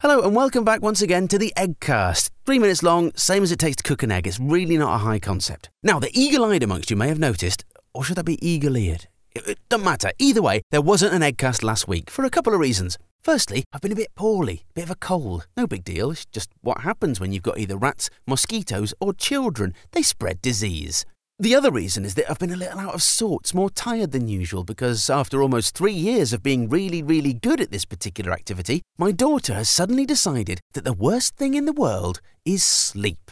Hello and welcome back once again to the Eggcast. Three minutes long, same as it takes to cook an egg. It's really not a high concept. Now, the eagle-eyed amongst you may have noticed, or should that be eagle-eared? It, it doesn't matter. Either way, there wasn't an Eggcast last week for a couple of reasons. Firstly, I've been a bit poorly, a bit of a cold. No big deal. It's just what happens when you've got either rats, mosquitoes, or children. They spread disease. The other reason is that I've been a little out of sorts, more tired than usual, because after almost three years of being really, really good at this particular activity, my daughter has suddenly decided that the worst thing in the world is sleep.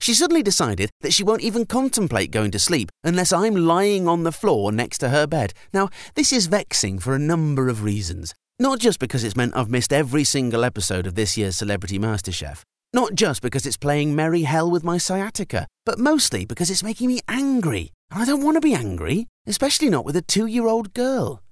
She suddenly decided that she won't even contemplate going to sleep unless I'm lying on the floor next to her bed. Now, this is vexing for a number of reasons. Not just because it's meant I've missed every single episode of this year's Celebrity MasterChef, not just because it's playing merry hell with my sciatica, but mostly because it's making me angry. And I don't want to be angry, especially not with a two year old girl.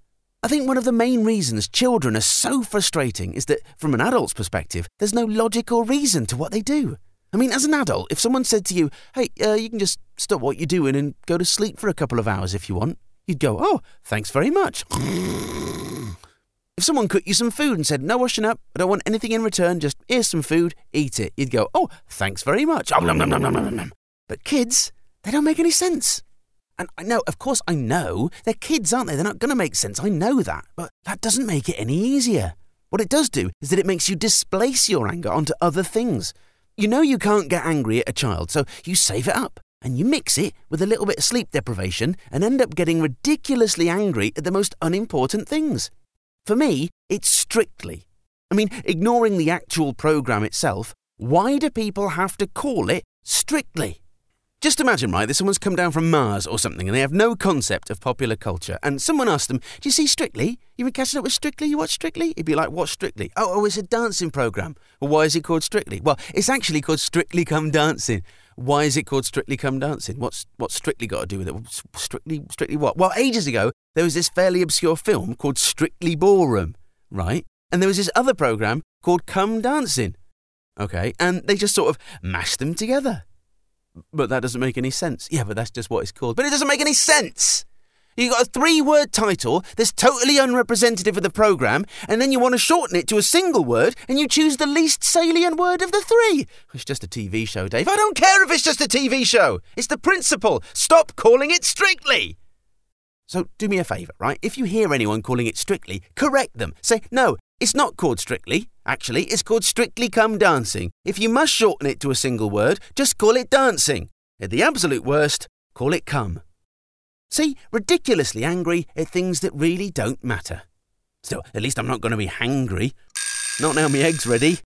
I think one of the main reasons children are so frustrating is that, from an adult's perspective, there's no logic or reason to what they do. I mean, as an adult, if someone said to you, hey, uh, you can just stop what you're doing and go to sleep for a couple of hours if you want, you'd go, oh, thanks very much. If someone cooked you some food and said, No washing up, I don't want anything in return, just here's some food, eat it, you'd go, Oh, thanks very much. But kids, they don't make any sense. And I know, of course, I know they're kids, aren't they? They're not going to make sense. I know that. But that doesn't make it any easier. What it does do is that it makes you displace your anger onto other things. You know you can't get angry at a child, so you save it up and you mix it with a little bit of sleep deprivation and end up getting ridiculously angry at the most unimportant things. For me, it's strictly. I mean, ignoring the actual program itself, why do people have to call it strictly? Just imagine, right, that someone's come down from Mars or something and they have no concept of popular culture. And someone asked them, Do you see Strictly? You've been catching up with Strictly? You watch Strictly? It'd be like, What Strictly? Oh, oh, it's a dancing programme. Well, why is it called Strictly? Well, it's actually called Strictly Come Dancing. Why is it called Strictly Come Dancing? What's what's Strictly got to do with it? Strictly, Strictly what? Well, ages ago there was this fairly obscure film called Strictly Ballroom, right? And there was this other program called Come Dancing, okay? And they just sort of mashed them together. But that doesn't make any sense. Yeah, but that's just what it's called. But it doesn't make any sense. You got a three word title that's totally unrepresentative of the programme, and then you want to shorten it to a single word, and you choose the least salient word of the three. It's just a TV show, Dave. I don't care if it's just a TV show. It's the principle. Stop calling it strictly. So do me a favour, right? If you hear anyone calling it strictly, correct them. Say, no, it's not called strictly. Actually, it's called strictly come dancing. If you must shorten it to a single word, just call it dancing. At the absolute worst, call it come. See, ridiculously angry at things that really don't matter. Still, at least I'm not going to be hangry. Not now my egg's ready.